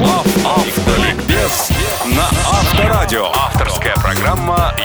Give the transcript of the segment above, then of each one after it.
Автоликбез на Авторадио. Программа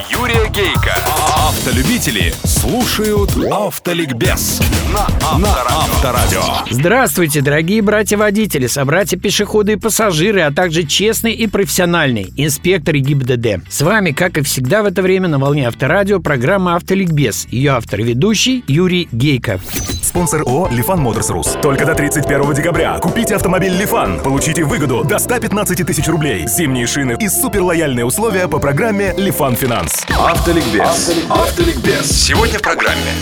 Юрия Гейка. Автолюбители слушают Автоликбез на Авторадио. Здравствуйте, дорогие братья-водители, собратья-пешеходы и пассажиры, а также честный и профессиональный инспектор ГИБДД. С вами, как и всегда в это время на волне Авторадио, программа «Автоликбез». Ее автор и ведущий Юрий Гейко. Спонсор ООО «Лифан Моторс Рус». Только до 31 декабря купите автомобиль «Лифан». Получите выгоду до 115 тысяч рублей. Зимние шины и суперлояльные условия по программе «Лифан Финанс». Автоликбез. Автоликбез. Сегодня в программе.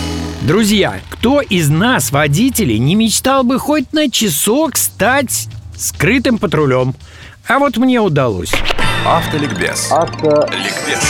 Друзья, кто из нас, водителей, не мечтал бы хоть на часок стать скрытым патрулем? А вот мне удалось. Автоликбез. Ликбез.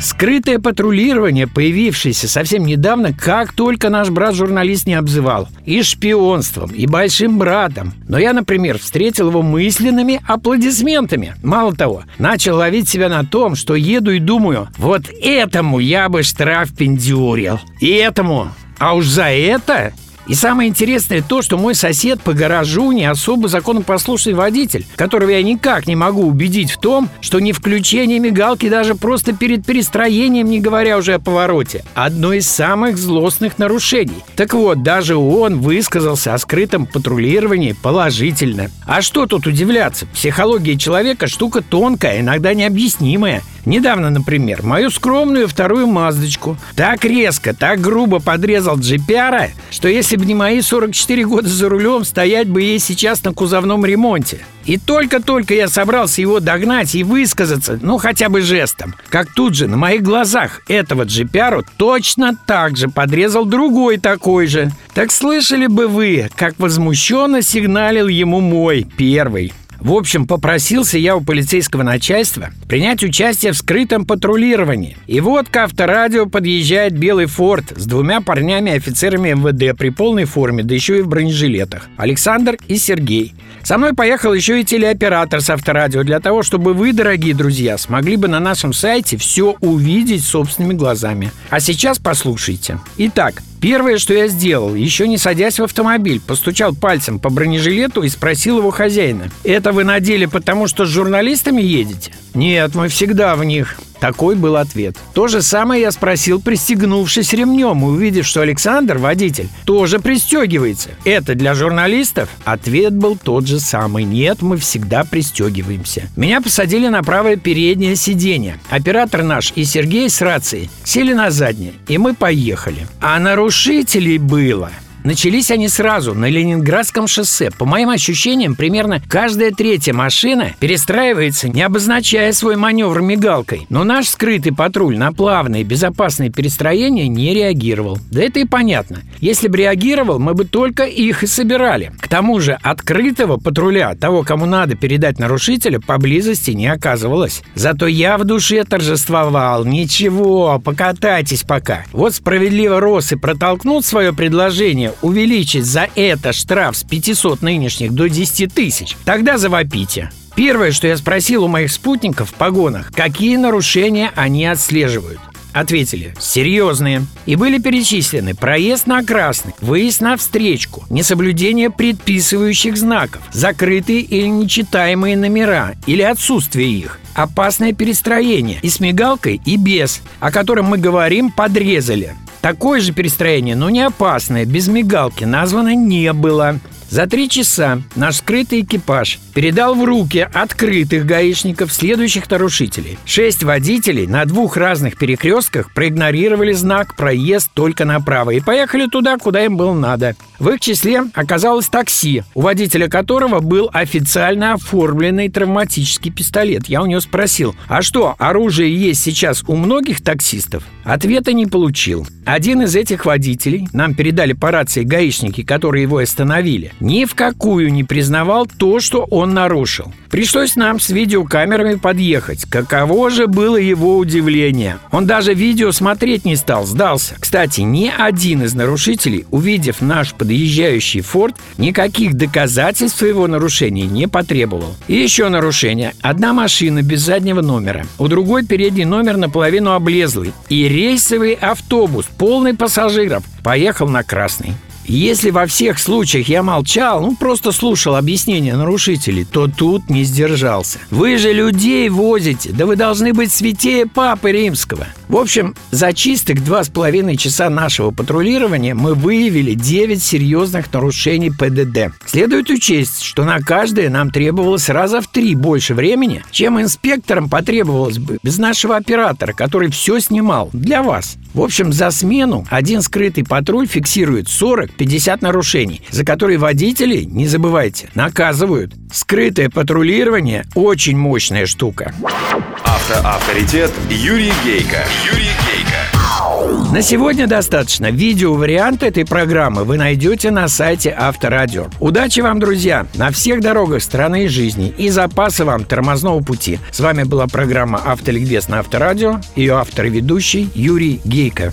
Скрытое патрулирование, появившееся совсем недавно, как только наш брат-журналист не обзывал. И шпионством, и большим братом. Но я, например, встретил его мысленными аплодисментами. Мало того, начал ловить себя на том, что еду и думаю, вот этому я бы штраф пендюрил. И этому. А уж за это и самое интересное то, что мой сосед по гаражу не особо законопослушный водитель, которого я никак не могу убедить в том, что не включение мигалки даже просто перед перестроением, не говоря уже о повороте, одно из самых злостных нарушений. Так вот, даже он высказался о скрытом патрулировании положительно. А что тут удивляться? Психология человека штука тонкая, иногда необъяснимая. Недавно, например, мою скромную вторую маздочку так резко, так грубо подрезал джипяра, что если бы не мои 44 года за рулем, стоять бы ей сейчас на кузовном ремонте. И только-только я собрался его догнать и высказаться, ну хотя бы жестом, как тут же на моих глазах этого джипяру точно так же подрезал другой такой же. Так слышали бы вы, как возмущенно сигналил ему мой первый. В общем, попросился я у полицейского начальства принять участие в скрытом патрулировании. И вот к авторадио подъезжает белый форт с двумя парнями-офицерами МВД при полной форме, да еще и в бронежилетах. Александр и Сергей. Со мной поехал еще и телеоператор с авторадио для того, чтобы вы, дорогие друзья, смогли бы на нашем сайте все увидеть собственными глазами. А сейчас послушайте. Итак, Первое, что я сделал, еще не садясь в автомобиль, постучал пальцем по бронежилету и спросил его хозяина. «Это вы надели потому, что с журналистами едете?» «Нет, мы всегда в них». Такой был ответ. То же самое я спросил, пристегнувшись ремнем, увидев, что Александр, водитель, тоже пристегивается. Это для журналистов? Ответ был тот же самый. Нет, мы всегда пристегиваемся. Меня посадили на правое переднее сиденье. Оператор наш и Сергей с рацией сели на заднее, и мы поехали. А нарушителей было Начались они сразу на Ленинградском шоссе. По моим ощущениям, примерно каждая третья машина перестраивается, не обозначая свой маневр мигалкой. Но наш скрытый патруль на плавные, безопасные перестроения не реагировал. Да это и понятно. Если бы реагировал, мы бы только их и собирали. К тому же открытого патруля, того, кому надо передать нарушителя, поблизости не оказывалось. Зато я в душе торжествовал. Ничего, покатайтесь пока. Вот справедливо Росы протолкнут свое предложение увеличить за это штраф с 500 нынешних до 10 тысяч, тогда завопите. Первое, что я спросил у моих спутников в погонах, какие нарушения они отслеживают. Ответили «серьезные» и были перечислены проезд на красный, выезд на встречку, несоблюдение предписывающих знаков, закрытые или нечитаемые номера или отсутствие их, опасное перестроение и с мигалкой, и без, о котором мы говорим, подрезали. Такое же перестроение, но не опасное, без мигалки, названо не было. За три часа наш скрытый экипаж передал в руки открытых гаишников следующих нарушителей. Шесть водителей на двух разных перекрестках проигнорировали знак «Проезд только направо» и поехали туда, куда им было надо. В их числе оказалось такси, у водителя которого был официально оформленный травматический пистолет. Я у него спросил, а что, оружие есть сейчас у многих таксистов? Ответа не получил. Один из этих водителей, нам передали по рации гаишники, которые его остановили, ни в какую не признавал то, что он нарушил. Пришлось нам с видеокамерами подъехать. Каково же было его удивление. Он даже видео смотреть не стал, сдался. Кстати, ни один из нарушителей, увидев наш подъезжающий форт, никаких доказательств своего нарушения не потребовал. И еще нарушение. Одна машина без заднего номера. У другой передний номер наполовину облезлый. И рейсовый автобус, полный пассажиров, поехал на красный. Если во всех случаях я молчал, ну просто слушал объяснения нарушителей, то тут не сдержался. Вы же людей возите, да вы должны быть святее Папы Римского. В общем, за чистых два с половиной часа нашего патрулирования мы выявили 9 серьезных нарушений ПДД. Следует учесть, что на каждое нам требовалось раза в три больше времени, чем инспекторам потребовалось бы без нашего оператора, который все снимал для вас. В общем, за смену один скрытый патруль фиксирует 40-50 нарушений, за которые водители, не забывайте, наказывают. Скрытое патрулирование – очень мощная штука. Автоавторитет Юрий Гейко. Юрий Гейко. На сегодня достаточно. Видео-вариант этой программы вы найдете на сайте Авторадио. Удачи вам, друзья, на всех дорогах страны и жизни и запаса вам тормозного пути. С вами была программа «Автоликбез» на Авторадио. Ее автор и ведущий Юрий Гейко.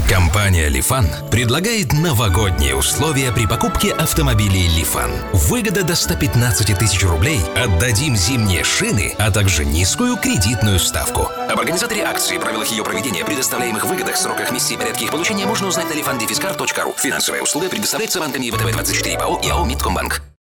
Компания «Лифан» предлагает новогодние условия при покупке автомобилей «Лифан». Выгода до 115 тысяч рублей. Отдадим зимние шины, а также низкую кредитную ставку. Об организаторе акции, правилах ее проведения, предоставляемых выгодах, сроках миссии порядке их получения можно узнать на lifandefiscar.ru. Финансовая услуга предоставляется банками ВТБ-24 ПАО и АО «Мидкомбанк».